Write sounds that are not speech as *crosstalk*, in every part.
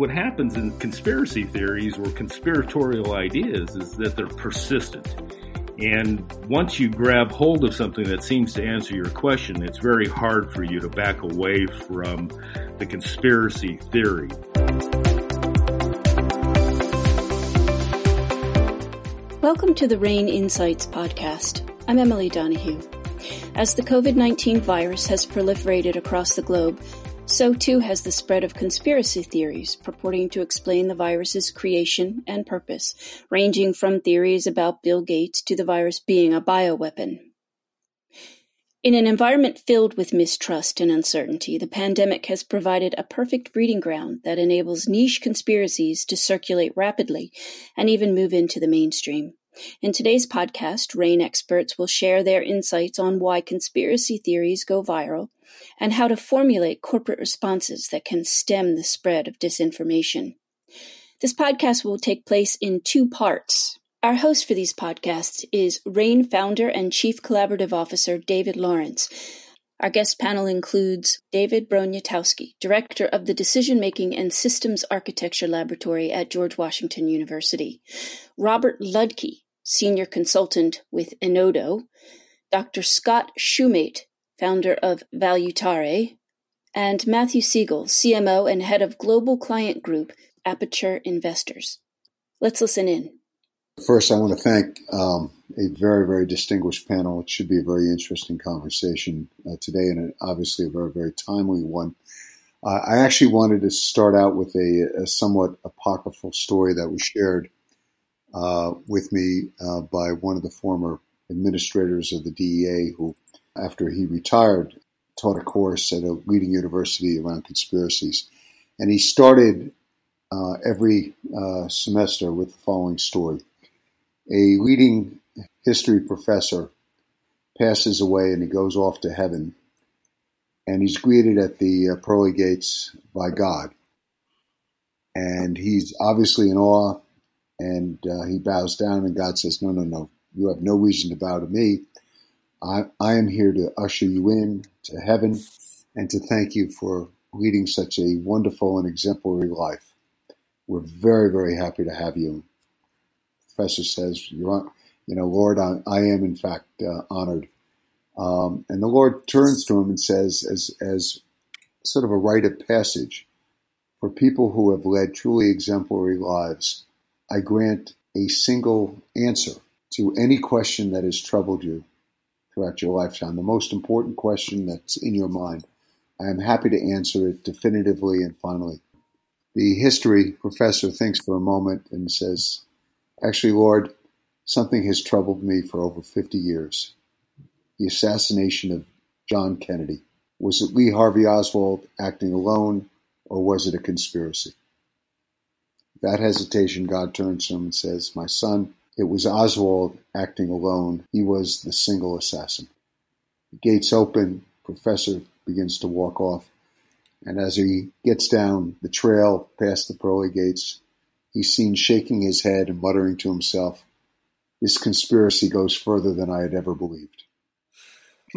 what happens in conspiracy theories or conspiratorial ideas is that they're persistent. And once you grab hold of something that seems to answer your question, it's very hard for you to back away from the conspiracy theory. Welcome to the RANE Insights podcast. I'm Emily Donahue. As the COVID 19 virus has proliferated across the globe, so too has the spread of conspiracy theories purporting to explain the virus's creation and purpose, ranging from theories about Bill Gates to the virus being a bioweapon. In an environment filled with mistrust and uncertainty, the pandemic has provided a perfect breeding ground that enables niche conspiracies to circulate rapidly and even move into the mainstream. In today's podcast, RANE experts will share their insights on why conspiracy theories go viral and how to formulate corporate responses that can stem the spread of disinformation. This podcast will take place in two parts. Our host for these podcasts is RANE founder and chief collaborative officer David Lawrence. Our guest panel includes David Broniatowski, director of the Decision Making and Systems Architecture Laboratory at George Washington University, Robert Ludke, senior consultant with Enodo, Dr. Scott Shumate, founder of Valutare, and Matthew Siegel, CMO and head of Global Client Group, Aperture Investors. Let's listen in. First, I want to thank um, a very, very distinguished panel. It should be a very interesting conversation uh, today, and obviously a very, very timely one. Uh, I actually wanted to start out with a, a, somewhat apocryphal story that was shared uh, with me uh, by one of the former administrators of the DEA who after he retired, taught a course at a leading university around conspiracies. And he started uh, every uh, semester with the following story. A leading history professor passes away and he goes off to heaven. And he's greeted at the uh, pearly gates by God. And he's obviously in awe and uh, he bows down and God says, no, no, no, you have no reason to bow to me. I, I am here to usher you in to heaven and to thank you for leading such a wonderful and exemplary life. We're very, very happy to have you. The professor says, you know, Lord, I, I am in fact uh, honored. Um, and the Lord turns to him and says, as, as sort of a rite of passage, for people who have led truly exemplary lives, I grant a single answer to any question that has troubled you throughout your lifetime, the most important question that's in your mind. I am happy to answer it definitively and finally. The history professor thinks for a moment and says, Actually, Lord, something has troubled me for over 50 years. The assassination of John Kennedy. Was it Lee Harvey Oswald acting alone, or was it a conspiracy? That hesitation, God turns to him and says, My son, it was Oswald acting alone. He was the single assassin. The gates open. Professor begins to walk off. And as he gets down the trail past the pearly gates, he's seen shaking his head and muttering to himself, This conspiracy goes further than I had ever believed. *laughs*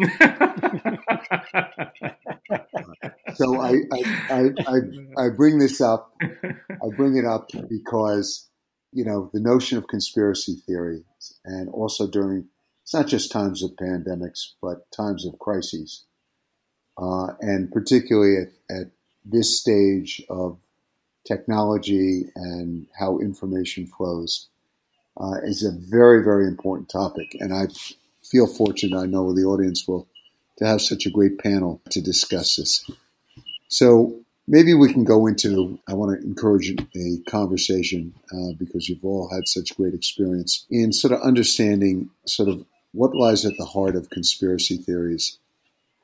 so I, I, I, I, bring this up. I bring it up because you know, the notion of conspiracy theory, and also during it's not just times of pandemics, but times of crises, uh, and particularly at, at this stage of technology and how information flows, uh, is a very, very important topic. And I feel fortunate, I know the audience will, to have such a great panel to discuss this. So maybe we can go into i want to encourage a conversation uh, because you've all had such great experience in sort of understanding sort of what lies at the heart of conspiracy theories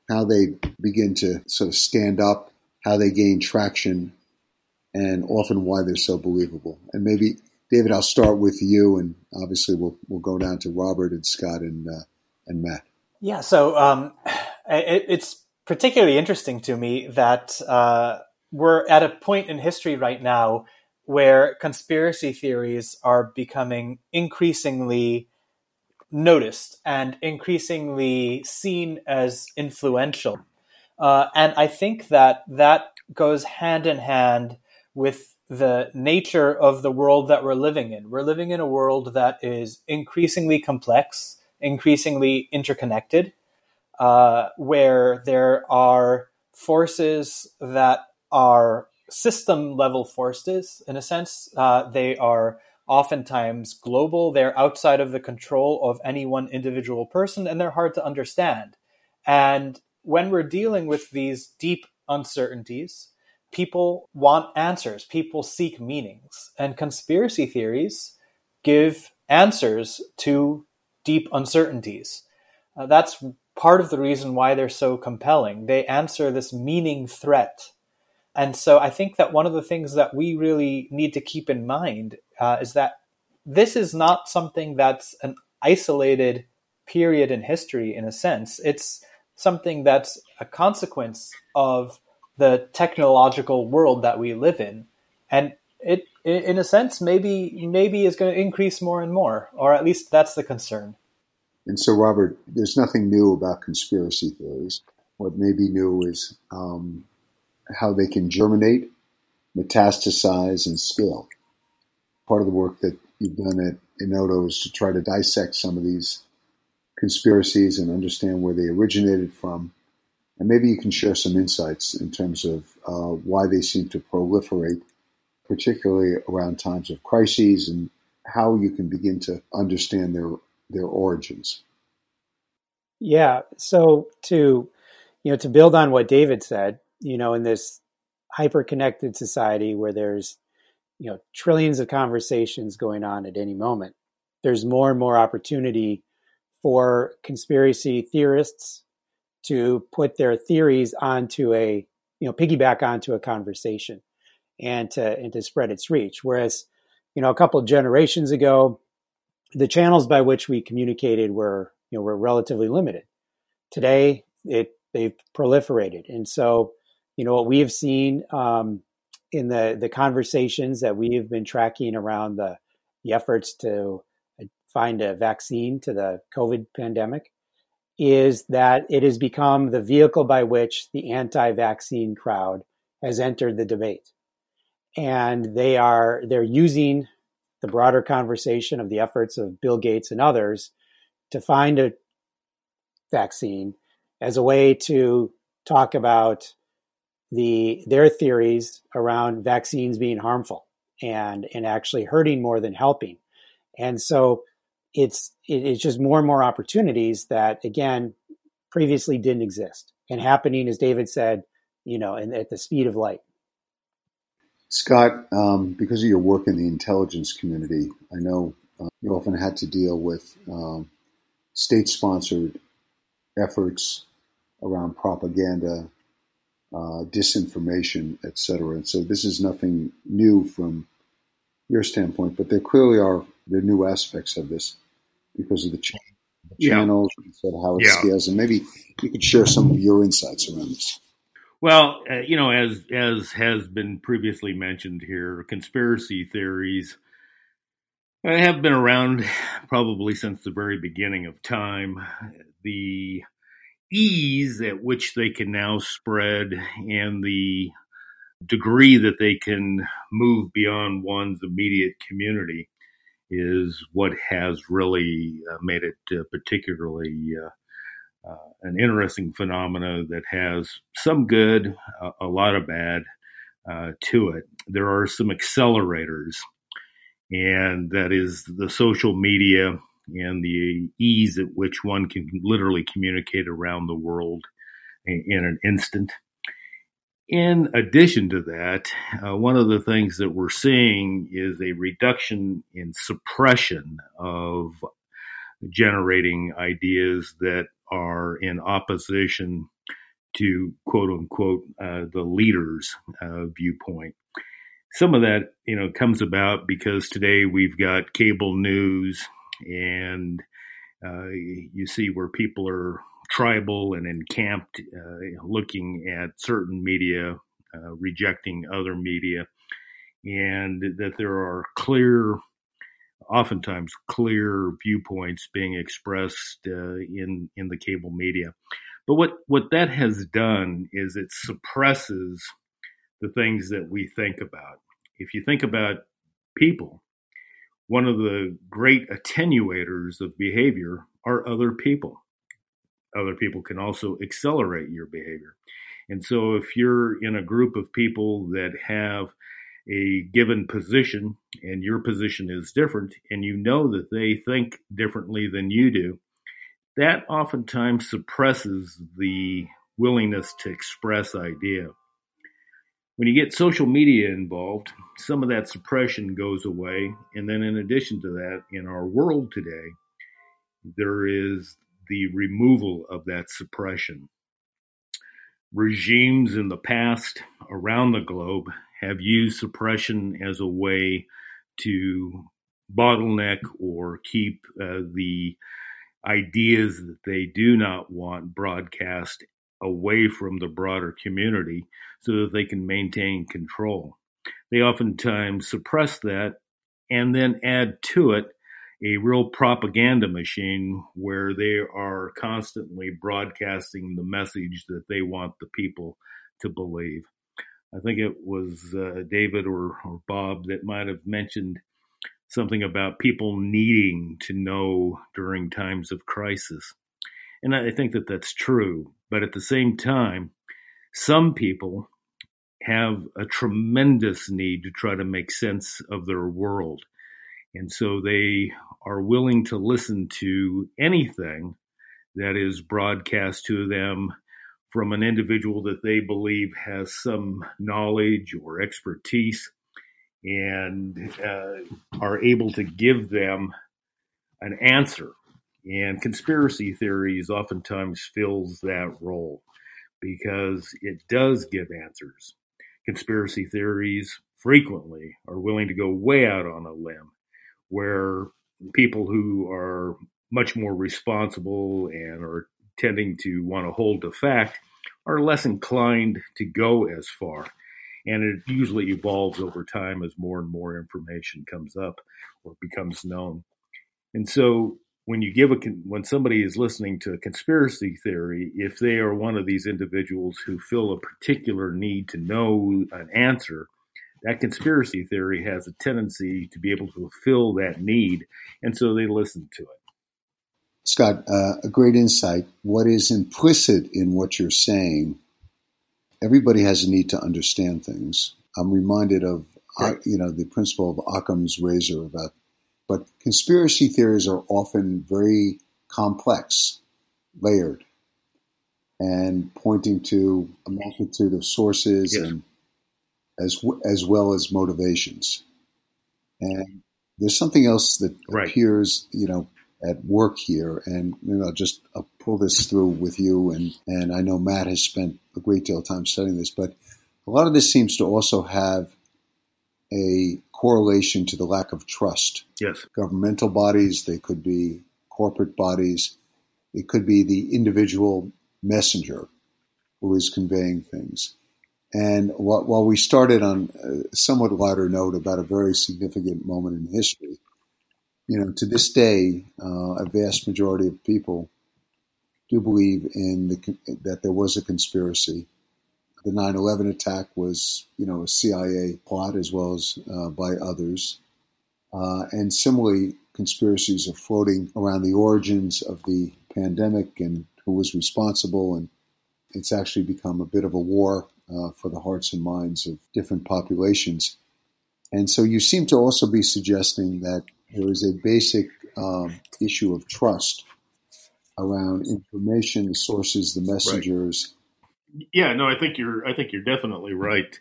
how they begin to sort of stand up how they gain traction and often why they're so believable. And maybe david i'll start with you and obviously we'll, we'll go down to robert and scott and, uh, and matt. Yeah so um, *sighs* it, it's particularly interesting to me that uh, we're at a point in history right now where conspiracy theories are becoming increasingly noticed and increasingly seen as influential. Uh, and I think that that goes hand in hand with the nature of the world that we're living in. We're living in a world that is increasingly complex, increasingly interconnected, uh, where there are forces that are system level forces in a sense. Uh, they are oftentimes global, they're outside of the control of any one individual person, and they're hard to understand. And when we're dealing with these deep uncertainties, people want answers, people seek meanings, and conspiracy theories give answers to deep uncertainties. Uh, that's part of the reason why they're so compelling. They answer this meaning threat. And so I think that one of the things that we really need to keep in mind uh, is that this is not something that's an isolated period in history in a sense. It's something that's a consequence of the technological world that we live in. And it, in a sense, maybe maybe is going to increase more and more, or at least that's the concern. And so, Robert, there's nothing new about conspiracy theories. What may be new is um, how they can germinate, metastasize, and scale. Part of the work that you've done at Enodo is to try to dissect some of these conspiracies and understand where they originated from. And maybe you can share some insights in terms of uh, why they seem to proliferate, particularly around times of crises, and how you can begin to understand their their origins. Yeah. So to you know to build on what David said, you know, in this hyper connected society where there's you know trillions of conversations going on at any moment, there's more and more opportunity for conspiracy theorists to put their theories onto a you know piggyback onto a conversation and to and to spread its reach whereas you know a couple generations ago the channels by which we communicated were you know were relatively limited. Today, it they've proliferated, and so you know what we have seen um, in the the conversations that we have been tracking around the the efforts to find a vaccine to the COVID pandemic is that it has become the vehicle by which the anti-vaccine crowd has entered the debate, and they are they're using the broader conversation of the efforts of Bill Gates and others to find a vaccine as a way to talk about the their theories around vaccines being harmful and and actually hurting more than helping. And so it's it's just more and more opportunities that again previously didn't exist and happening as David said, you know, and at the speed of light. Scott, um, because of your work in the intelligence community, I know uh, you often had to deal with um, state sponsored efforts around propaganda, uh, disinformation, etc. And so this is nothing new from your standpoint, but there clearly are there new aspects of this because of the, ch- the yeah. channels and how it yeah. scales. And maybe you could share some of your insights around this. Well, uh, you know, as as has been previously mentioned here, conspiracy theories have been around probably since the very beginning of time. The ease at which they can now spread and the degree that they can move beyond one's immediate community is what has really uh, made it uh, particularly uh, uh, an interesting phenomena that has some good, a lot of bad uh, to it. There are some accelerators, and that is the social media and the ease at which one can literally communicate around the world in, an instant. In addition to that, uh, one of the things that we're seeing is a reduction in suppression of generating ideas that are in opposition to quote unquote uh, the leaders' uh, viewpoint. Some of that, you know, comes about because today we've got cable news, and uh, you see where people are tribal and encamped, uh, looking at certain media, uh, rejecting other media, and that there are clear oftentimes clear viewpoints being expressed uh, in in the cable media. But what what that has done is it suppresses the things that we think about. if you think about people, one of the great attenuators of behavior are other people. Other people can also accelerate your behavior. And so if you're in a group of people that have a given position and your position is different and you know that they think differently than you do, that oftentimes suppresses the willingness to express idea. When you get social media involved, some of that suppression goes away. And then, in addition to that, in our world today, there is the removal of that suppression. Regimes in the past around the globe have used suppression as a way to bottleneck or keep uh, the ideas that they do not want broadcast away from the broader community so that they can maintain control. They oftentimes suppress that and then add to it a real propaganda machine where they are constantly broadcasting the message that they want the people to believe. I think it was uh, David or, or Bob that might have mentioned something about people needing to know during times of crisis. And I think that that's true. But at the same time, some people have a tremendous need to try to make sense of their world. And so they are willing to listen to anything that is broadcast to them from an individual that they believe has some knowledge or expertise and uh, are able to give them an answer. And conspiracy theories oftentimes fills that role because it does give answers. Conspiracy theories frequently are willing to go way out on a limb where people who are much more responsible and are tending to want to hold to fact are less inclined to go as far. And it usually evolves over time as more and more information comes up or becomes known. And so when you give a when somebody is listening to a conspiracy theory, if they are one of these individuals who feel a particular need to know an answer, that conspiracy theory has a tendency to be able to fulfill that need, and so they listen to it. Scott, uh, a great insight. What is implicit in what you're saying? Everybody has a need to understand things. I'm reminded of right. you know the principle of Occam's razor about, but conspiracy theories are often very complex, layered, and pointing to a multitude of sources yes. and as as well as motivations. And there's something else that right. appears, you know, at work here, and you know, just I'll just pull this through with you, and and I know Matt has spent a great deal of time studying this, but a lot of this seems to also have a correlation to the lack of trust. Yes, governmental bodies, they could be corporate bodies, it could be the individual messenger who is conveying things. And while we started on a somewhat lighter note about a very significant moment in history, you know, to this day, uh, a vast majority of people do believe in the that there was a conspiracy. The 9/11 attack was, you know, a CIA plot as well as uh, by others, uh, and similarly, conspiracies are floating around the origins of the pandemic and who was responsible, and it's actually become a bit of a war uh, for the hearts and minds of different populations. And so you seem to also be suggesting that there is a basic um, issue of trust around information, the sources, the messengers. Right. Yeah, no, I think you're. I think you're definitely right.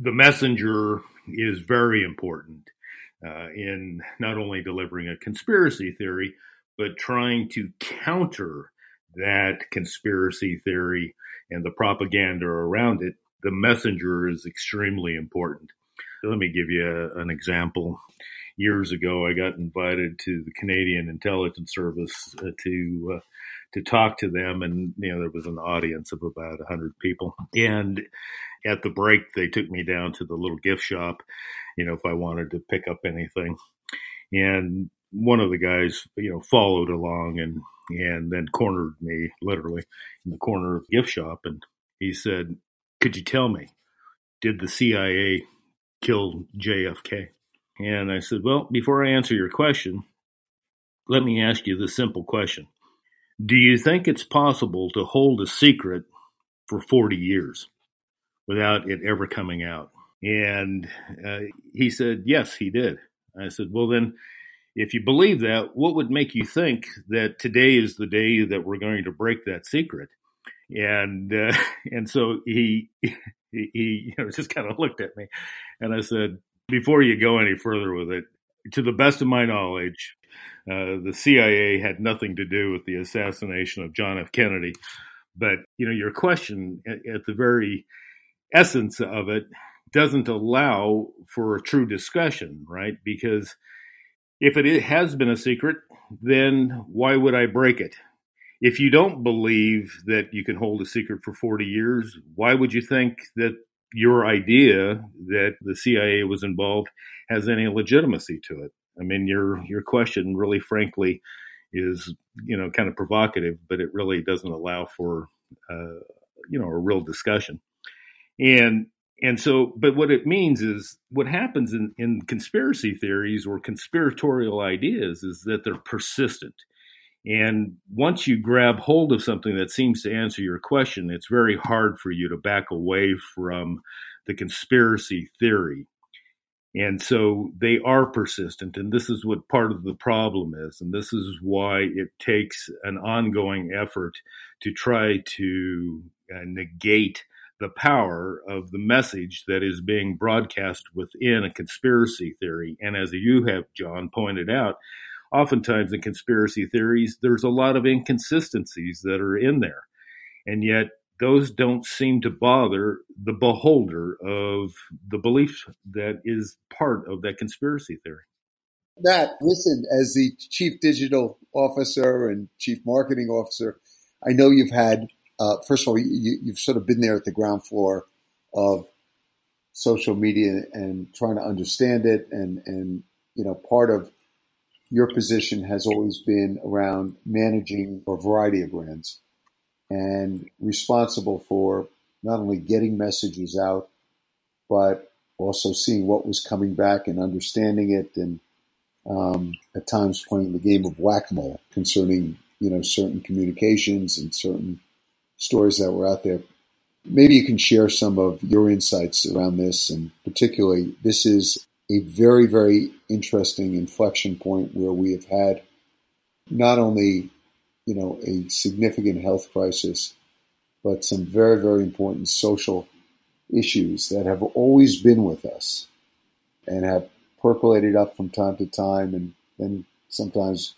The messenger is very important uh, in not only delivering a conspiracy theory, but trying to counter that conspiracy theory and the propaganda around it. The messenger is extremely important. Let me give you a, an example years ago, I got invited to the Canadian Intelligence Service uh, to uh, to talk to them, and you know there was an audience of about hundred people. And at the break, they took me down to the little gift shop, you know, if I wanted to pick up anything. And one of the guys, you know, followed along and and then cornered me literally in the corner of the gift shop, and he said, "Could you tell me, did the CIA kill JFK. And I said, Well, before I answer your question, let me ask you this simple question Do you think it's possible to hold a secret for 40 years without it ever coming out? And uh, he said, Yes, he did. I said, Well, then, if you believe that, what would make you think that today is the day that we're going to break that secret? And uh, *laughs* and so he *laughs* he, he you know, just kind of looked at me, and I said, before you go any further with it, to the best of my knowledge, uh, the CIA had nothing to do with the assassination of John F. Kennedy. But you know, your question at, at the very essence of it doesn't allow for a true discussion, right? Because if it has been a secret, then why would I break it? If you don't believe that you can hold a secret for 40 years, why would you think that your idea that the CIA was involved has any legitimacy to it? I mean, your your question really, frankly, is you know kind of provocative, but it really doesn't allow for uh, you know a real discussion. And and so, but what it means is what happens in, in conspiracy theories or conspiratorial ideas is that they're persistent. And once you grab hold of something that seems to answer your question, it's very hard for you to back away from the conspiracy theory. And so they are persistent. And this is what part of the problem is. And this is why it takes an ongoing effort to try to uh, negate the power of the message that is being broadcast within a conspiracy theory. And as you have, John, pointed out, oftentimes in conspiracy theories, there's a lot of inconsistencies that are in there. And yet, those don't seem to bother the beholder of the belief that is part of that conspiracy theory. Matt, listen, as the chief digital officer and chief marketing officer, I know you've had uh, first of all, you, you've sort of been there at the ground floor of social media and trying to understand it. And, and, you know, part of your position has always been around managing a variety of brands and responsible for not only getting messages out, but also seeing what was coming back and understanding it and um, at times playing the game of whack-a-mole concerning, you know, certain communications and certain stories that were out there. Maybe you can share some of your insights around this, and particularly, this is a very, very interesting inflection point where we have had not only, you know, a significant health crisis, but some very, very important social issues that have always been with us and have percolated up from time to time and then sometimes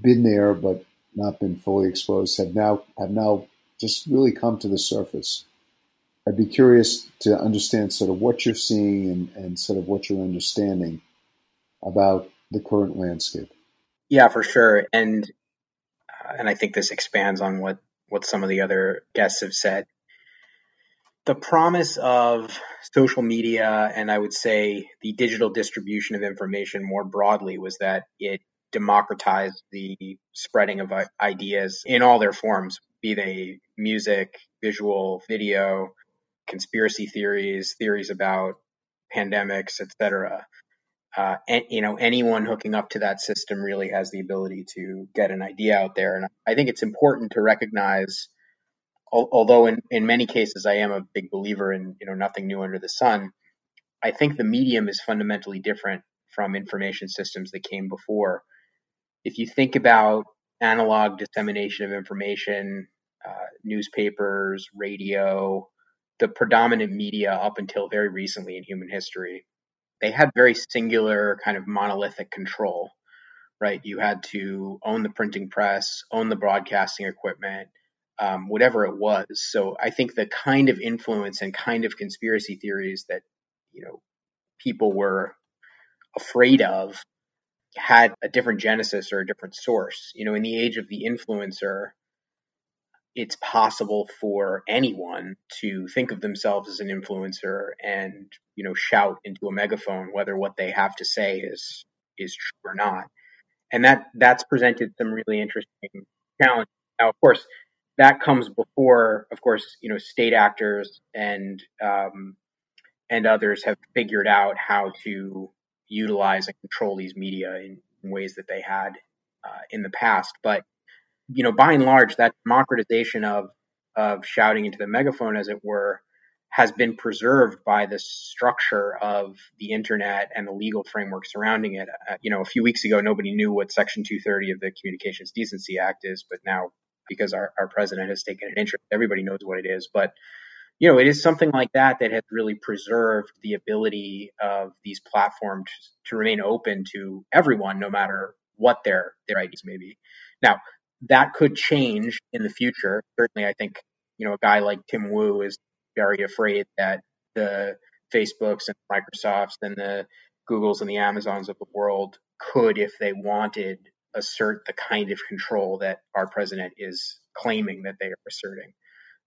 been there but not been fully exposed have now have now just really come to the surface. I'd be curious to understand sort of what you're seeing and, and sort of what you're understanding about the current landscape. Yeah, for sure. And and I think this expands on what what some of the other guests have said. The promise of social media and I would say the digital distribution of information more broadly was that it democratized the spreading of ideas in all their forms, be they music, visual, video, conspiracy theories, theories about pandemics, etc. Uh, and, you know, anyone hooking up to that system really has the ability to get an idea out there. And I think it's important to recognize, although in, in many cases I am a big believer in, you know, nothing new under the sun, I think the medium is fundamentally different from information systems that came before. If you think about analog dissemination of information, uh, newspapers, radio, the predominant media up until very recently in human history, they had very singular kind of monolithic control, right? You had to own the printing press, own the broadcasting equipment, um, whatever it was. So I think the kind of influence and kind of conspiracy theories that, you know, people were afraid of had a different genesis or a different source. You know, in the age of the influencer, it's possible for anyone to think of themselves as an influencer and, you know, shout into a megaphone whether what they have to say is is true or not. And that that's presented some really interesting challenges. Now, of course, that comes before, of course, you know, state actors and um, and others have figured out how to utilize and control these media in, in ways that they had uh, in the past. But you know, by and large, that democratization of of shouting into the megaphone, as it were, has been preserved by the structure of the internet and the legal framework surrounding it. Uh, you know, a few weeks ago, nobody knew what Section 230 of the Communications Decency Act is, but now, because our, our president has taken an interest, everybody knows what it is. But you know, it is something like that that has really preserved the ability of these platforms to remain open to everyone, no matter what their their ideas may be. Now, that could change in the future. Certainly, I think you know a guy like Tim Wu is very afraid that the Facebooks and Microsofts and the Googles and the Amazons of the world could, if they wanted, assert the kind of control that our president is claiming that they are asserting.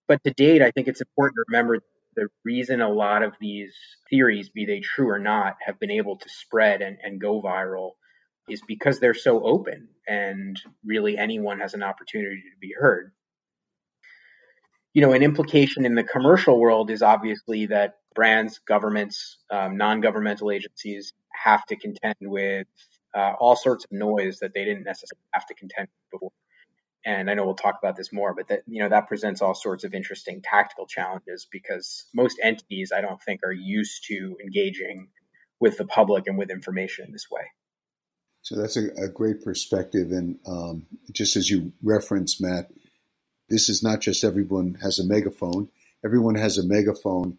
But to date, I think it's important to remember the reason a lot of these theories, be they true or not, have been able to spread and, and go viral is because they're so open and really anyone has an opportunity to be heard. You know, an implication in the commercial world is obviously that brands, governments, um, non governmental agencies have to contend with uh, all sorts of noise that they didn't necessarily have to contend with before and I know we'll talk about this more, but that you know that presents all sorts of interesting tactical challenges because most entities I don't think are used to engaging with the public and with information in this way. So that's a, a great perspective, and um, just as you referenced, Matt, this is not just everyone has a megaphone. Everyone has a megaphone.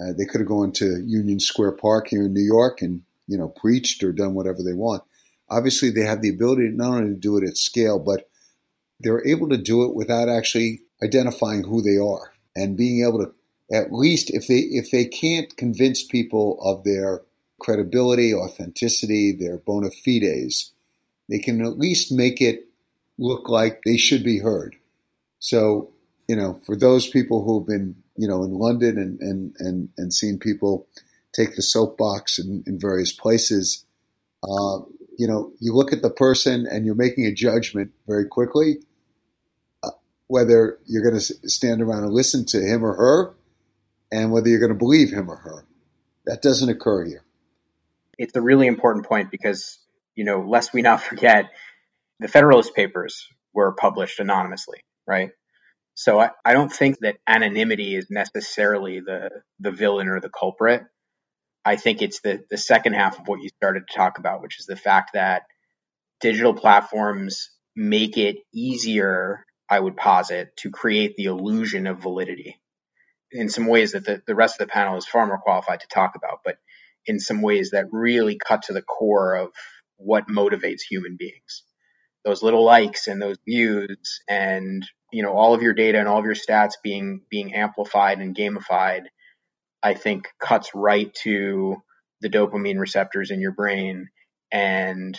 Uh, they could have gone to Union Square Park here in New York and you know preached or done whatever they want. Obviously, they have the ability not only to do it at scale, but they're able to do it without actually identifying who they are and being able to at least if they if they can't convince people of their credibility, authenticity, their bona fides, they can at least make it look like they should be heard. So, you know, for those people who've been, you know, in London and and and, and seen people take the soapbox in, in various places, uh, you know, you look at the person and you're making a judgment very quickly whether you're going to stand around and listen to him or her and whether you're going to believe him or her. That doesn't occur here. It's a really important point because, you know, lest we not *laughs* forget, the Federalist Papers were published anonymously, right? So I, I don't think that anonymity is necessarily the, the villain or the culprit. I think it's the, the second half of what you started to talk about, which is the fact that digital platforms make it easier I would posit, to create the illusion of validity in some ways that the, the rest of the panel is far more qualified to talk about, but in some ways that really cut to the core of what motivates human beings. Those little likes and those views and you know all of your data and all of your stats being being amplified and gamified, I think cuts right to the dopamine receptors in your brain and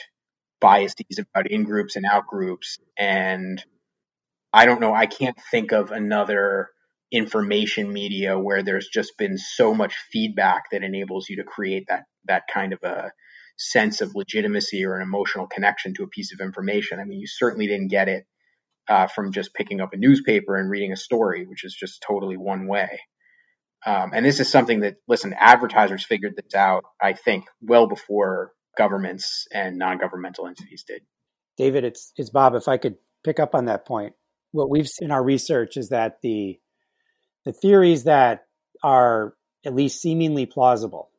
biases about in groups and out groups and I don't know. I can't think of another information media where there's just been so much feedback that enables you to create that that kind of a sense of legitimacy or an emotional connection to a piece of information. I mean, you certainly didn't get it uh, from just picking up a newspaper and reading a story, which is just totally one way. Um, and this is something that, listen, advertisers figured this out, I think, well before governments and non-governmental entities did. David, it's it's Bob. If I could pick up on that point, what we've seen in our research is that the the theories that are at least seemingly plausible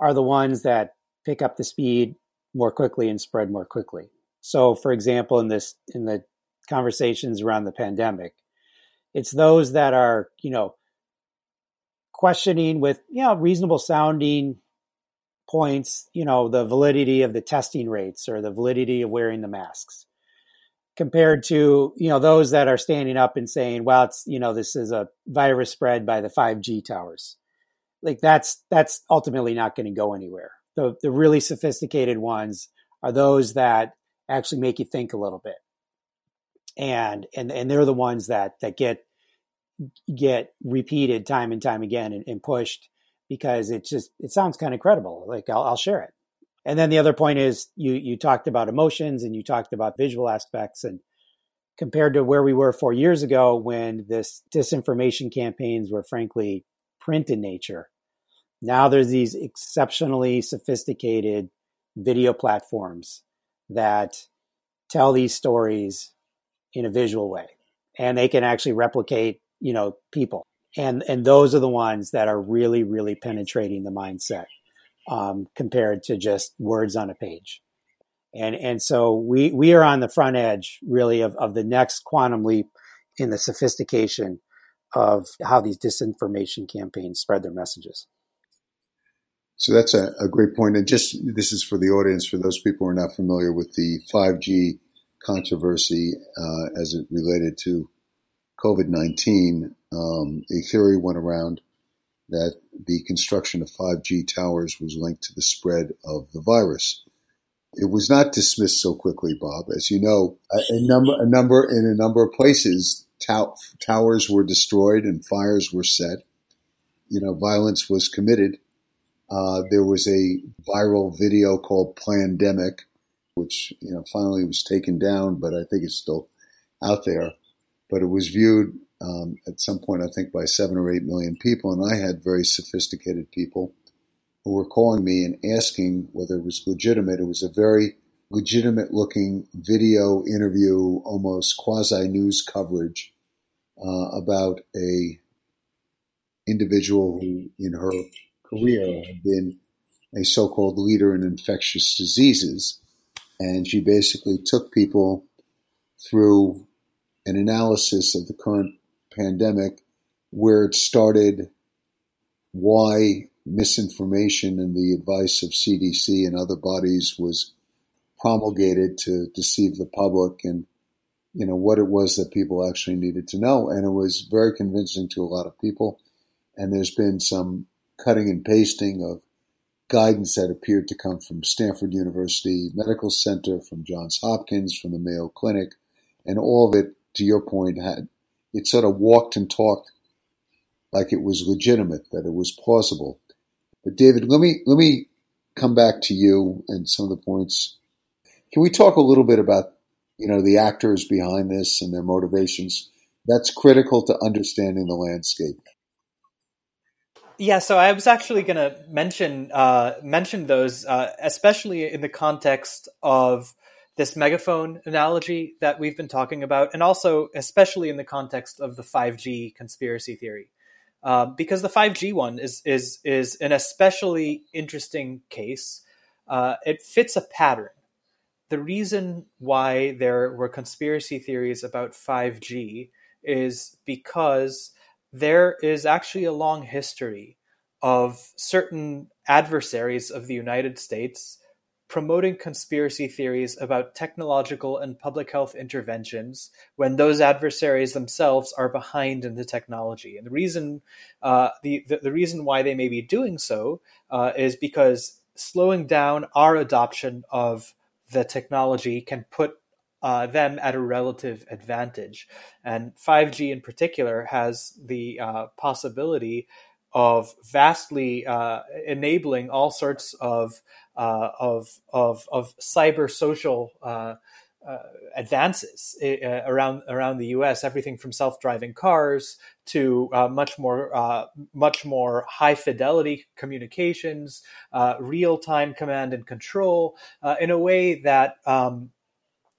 are the ones that pick up the speed more quickly and spread more quickly. So, for example, in this in the conversations around the pandemic, it's those that are you know questioning with you know reasonable sounding points, you know, the validity of the testing rates or the validity of wearing the masks compared to you know those that are standing up and saying well it's you know this is a virus spread by the 5g towers. Like that's that's ultimately not going to go anywhere. The the really sophisticated ones are those that actually make you think a little bit. And and and they're the ones that that get get repeated time and time again and, and pushed because it just it sounds kind of credible. Like I'll, I'll share it and then the other point is you you talked about emotions and you talked about visual aspects and compared to where we were 4 years ago when this disinformation campaigns were frankly print in nature. Now there's these exceptionally sophisticated video platforms that tell these stories in a visual way and they can actually replicate, you know, people. And, and those are the ones that are really, really penetrating the mindset um, compared to just words on a page. And, and so we, we are on the front edge really of, of the next quantum leap in the sophistication of how these disinformation campaigns spread their messages. So that's a, a, great point. And just this is for the audience, for those people who are not familiar with the 5G controversy uh, as it related to COVID 19. Um, a theory went around that the construction of 5G towers was linked to the spread of the virus. It was not dismissed so quickly, Bob. As you know, a, a number, a number in a number of places, tow- towers were destroyed and fires were set. You know, violence was committed uh, there was a viral video called Plandemic, which you know finally was taken down, but I think it's still out there. But it was viewed um, at some point, I think, by seven or eight million people, and I had very sophisticated people who were calling me and asking whether it was legitimate. It was a very legitimate looking video interview, almost quasi news coverage uh, about a individual who, in her career had been a so-called leader in infectious diseases. And she basically took people through an analysis of the current pandemic, where it started, why misinformation and the advice of CDC and other bodies was promulgated to deceive the public and you know what it was that people actually needed to know. And it was very convincing to a lot of people. And there's been some cutting and pasting of guidance that appeared to come from Stanford University Medical Center, from Johns Hopkins, from the Mayo Clinic, and all of it, to your point, had it sort of walked and talked like it was legitimate, that it was plausible. But David, let me let me come back to you and some of the points. Can we talk a little bit about you know the actors behind this and their motivations? That's critical to understanding the landscape. Yeah, so I was actually going to mention uh, mention those, uh, especially in the context of this megaphone analogy that we've been talking about, and also especially in the context of the 5G conspiracy theory, uh, because the 5G one is is is an especially interesting case. Uh, it fits a pattern. The reason why there were conspiracy theories about 5G is because there is actually a long history of certain adversaries of the United States promoting conspiracy theories about technological and public health interventions when those adversaries themselves are behind in the technology. And the reason, uh, the, the, the reason why they may be doing so uh, is because slowing down our adoption of the technology can put uh, them at a relative advantage. And 5G in particular has the uh, possibility of vastly uh, enabling all sorts of of, of of cyber social uh, uh advances uh, around around the U.S. Everything from self driving cars to uh, much more much more high fidelity communications, real time command and control in a way that. Um,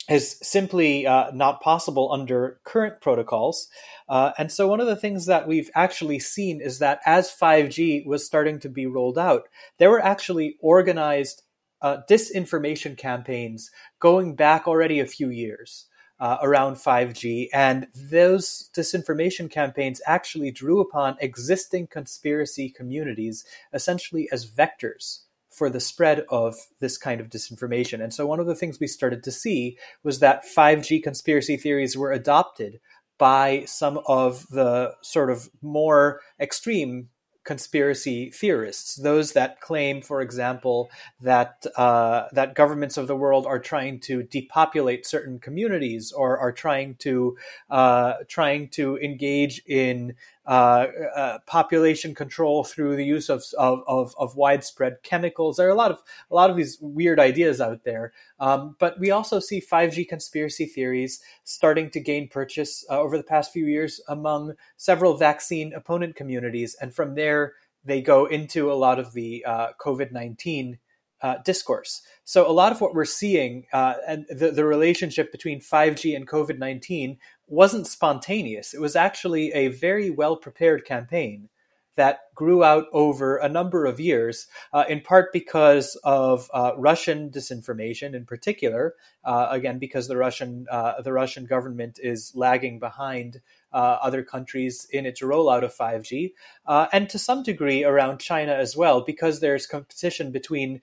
is simply uh, not possible under current protocols. Uh, and so, one of the things that we've actually seen is that as 5G was starting to be rolled out, there were actually organized uh, disinformation campaigns going back already a few years. Uh, around 5G, and those disinformation campaigns actually drew upon existing conspiracy communities essentially as vectors for the spread of this kind of disinformation. And so one of the things we started to see was that 5G conspiracy theories were adopted by some of the sort of more extreme conspiracy theorists, those that claim, for example, that uh, that governments of the world are trying to depopulate certain communities or are trying to uh, trying to engage in population control through the use of, of, of, of, widespread chemicals. There are a lot of a lot of these weird ideas out there, um, but we also see 5G conspiracy theories starting to gain purchase uh, over the past few years among several vaccine opponent communities, and from there they go into a lot of the uh, COVID 19 uh, discourse. So, a lot of what we're seeing uh, and the, the relationship between 5G and COVID 19 wasn't spontaneous. It was actually a very well prepared campaign that grew out over a number of years, uh, in part because of uh, Russian disinformation, in particular. Uh, again, because the Russian uh, the Russian government is lagging behind uh, other countries in its rollout of 5G, uh, and to some degree around China as well, because there's competition between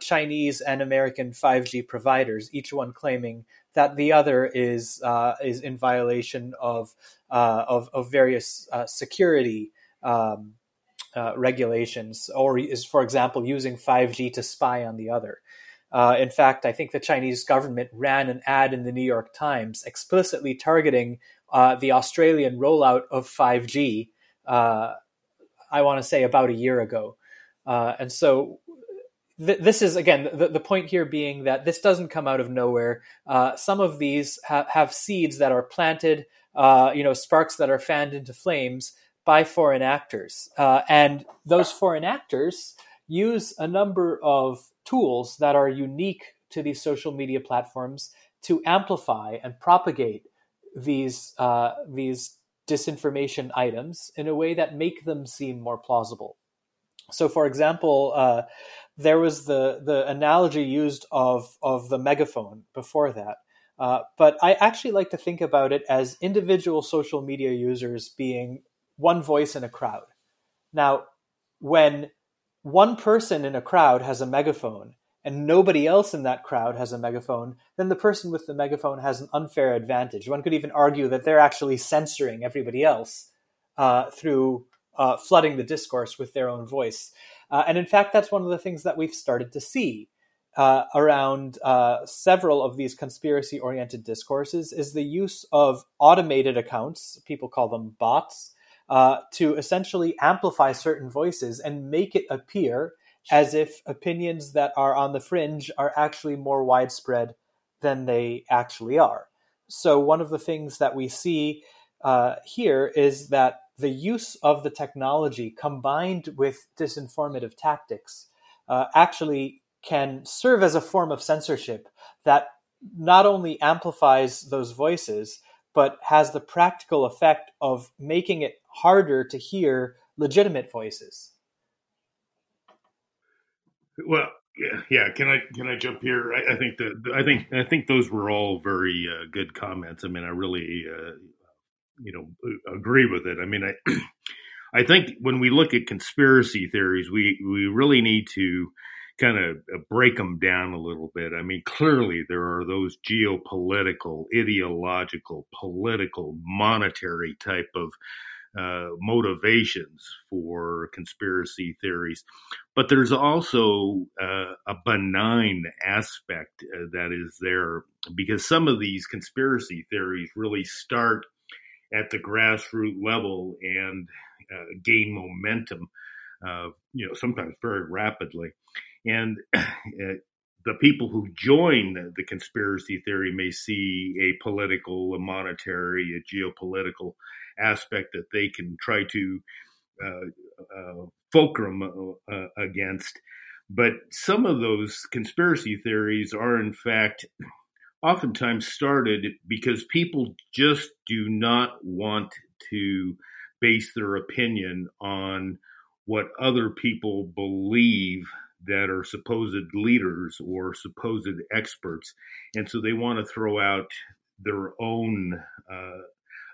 Chinese and American 5G providers, each one claiming that the other is is in violation of of, of various security um, uh, regulations, or is, for example, using 5G to spy on the other. Uh, in fact, I think the Chinese government ran an ad in the New York Times explicitly targeting uh, the Australian rollout of 5G, uh, I want to say about a year ago. Uh, and so th- this is, again, the, the, point here being that this doesn't come out of nowhere. Uh, some of these ha- have seeds that are planted, you know, sparks that are fanned into flames by foreign actors. Uh, and those foreign actors use a number of tools that are unique to these social media platforms to amplify and propagate these uh, these disinformation items in a way that make them seem more plausible. So, for example, uh, there was the the analogy used of of the megaphone before that. Uh, but I actually like to think about it as individual social media users being one voice in a crowd. Now, when one person in a crowd has a megaphone and nobody else in that crowd has a megaphone, then the person with the megaphone has an unfair advantage. One could even argue that they're actually censoring everybody else uh, through uh, flooding the discourse with their own voice. Uh, and in fact, that's one of the things that we've started to see uh, around uh, several of these conspiracy oriented discourses is the use of automated accounts. People call them bots uh, to essentially amplify certain voices and make it appear as if opinions that are on the fringe are actually more widespread than they actually are. So, one of the things that we see uh, here is that the use of the technology combined with disinformative tactics uh, actually can serve as a form of censorship that not only amplifies those voices, but has the practical effect of making it harder to hear legitimate voices. Well, yeah, yeah. Can I can I jump here? I, I think that I think I think those were all very uh, good comments. I mean, I really, uh, you know, agree with it. I mean, I *clears throat* I think when we look at conspiracy theories, we we really need to kind of uh, break them down a little bit. I mean, clearly there are those geopolitical, ideological, political, monetary type of uh, motivations for conspiracy theories. But there's also uh, a benign aspect uh, that is there because some of these conspiracy theories really start at the grassroots level and uh, gain momentum, uh, you know, sometimes very rapidly. And *clears throat* the people who join the conspiracy theory may see a political, a monetary, a geopolitical aspect that they can try to uh, uh, fulcrum uh, uh, against. But some of those conspiracy theories are, in fact, oftentimes started because people just do not want to base their opinion on what other people believe that are supposed leaders or supposed experts. And so they want to throw out their own uh,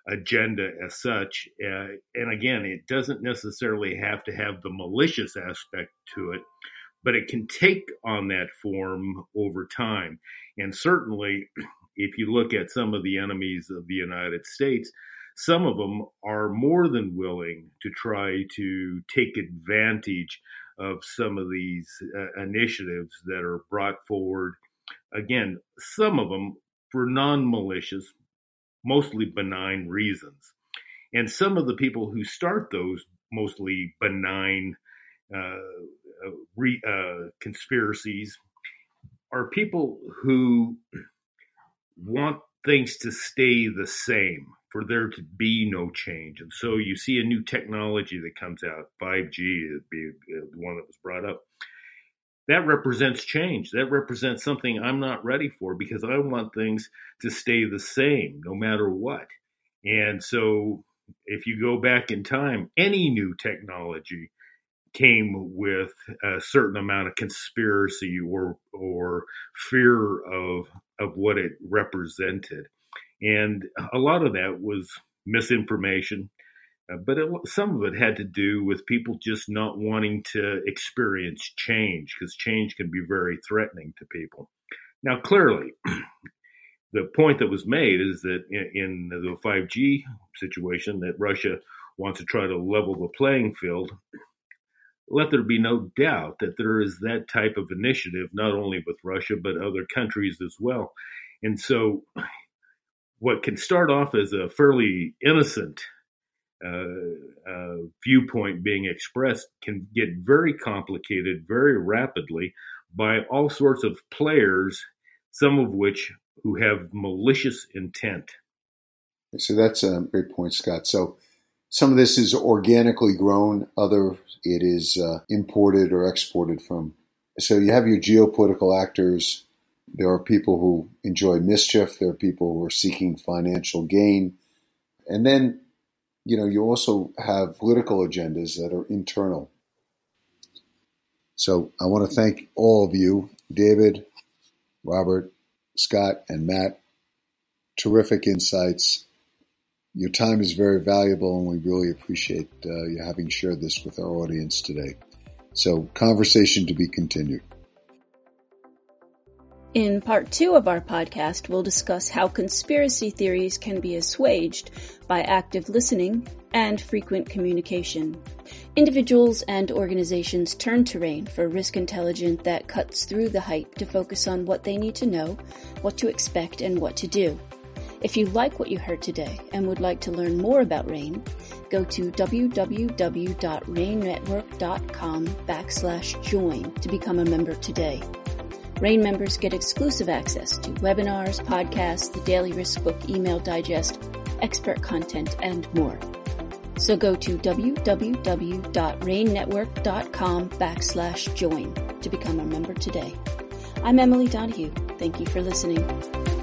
agenda as such. Uh, and again, it doesn't necessarily have to have the malicious aspect to it, but it can take on that form over time. And certainly, *clears throat* if you look at some of the enemies of the United States, some of them are more than willing to try to take advantage of some of these uh, initiatives that are brought forward. Again, some of them for non malicious, mostly benign reasons. And some of the people who start those mostly benign uh, uh, re, uh, conspiracies are people who want things to stay the same. for there to be no change. And so you see a new technology that comes out, 5G, be the one that was brought up. That represents change. That represents something I'm not ready for because I want things to stay the same no matter what. And so if you go back in time, any new technology came with a certain amount of conspiracy or or fear of of what it represented, and a lot of that was misinformation. Uh, but it, some of it had to do with people just not wanting to experience change because change can be very threatening to people. Now, clearly, *clears throat* the point that was made is that in, in the 5G situation, that Russia wants to try to level the playing field let there be no doubt that there is that type of initiative, not only with Russia, but other countries as well. And so, what can start off as a fairly innocent viewpoint being expressed can get very complicated very rapidly by all sorts of players, some of which who have malicious intent. So that's a great point, Scott. So some of this is organically grown, other it is uh, imported or exported from. So you have your geopolitical actors. There are people who enjoy mischief. There are people who are seeking financial gain. And then, you know, you also have political agendas that are internal. So I want to thank all of you, David, Robert, Scott, and Matt. Terrific insights your time is very valuable, and we really appreciate uh, you having shared this with our audience today. So, conversation to be continued. In part two of our podcast, we'll discuss how conspiracy theories can be assuaged by active listening and frequent communication. Individuals and organizations turn to RANE for risk intelligence that cuts through the hype to focus on what they need to know, what to expect, and what to do. If you like what you heard today and would like to learn more about RANE, go to www.ranenetwork.com backslash join to become a member today. RANE members get exclusive access to webinars, podcasts, the daily risk book email digest, expert content, and more. So go to www.ranenetwork.com backslash join to become a member today. I'm Emily Donahue. Thank you for listening.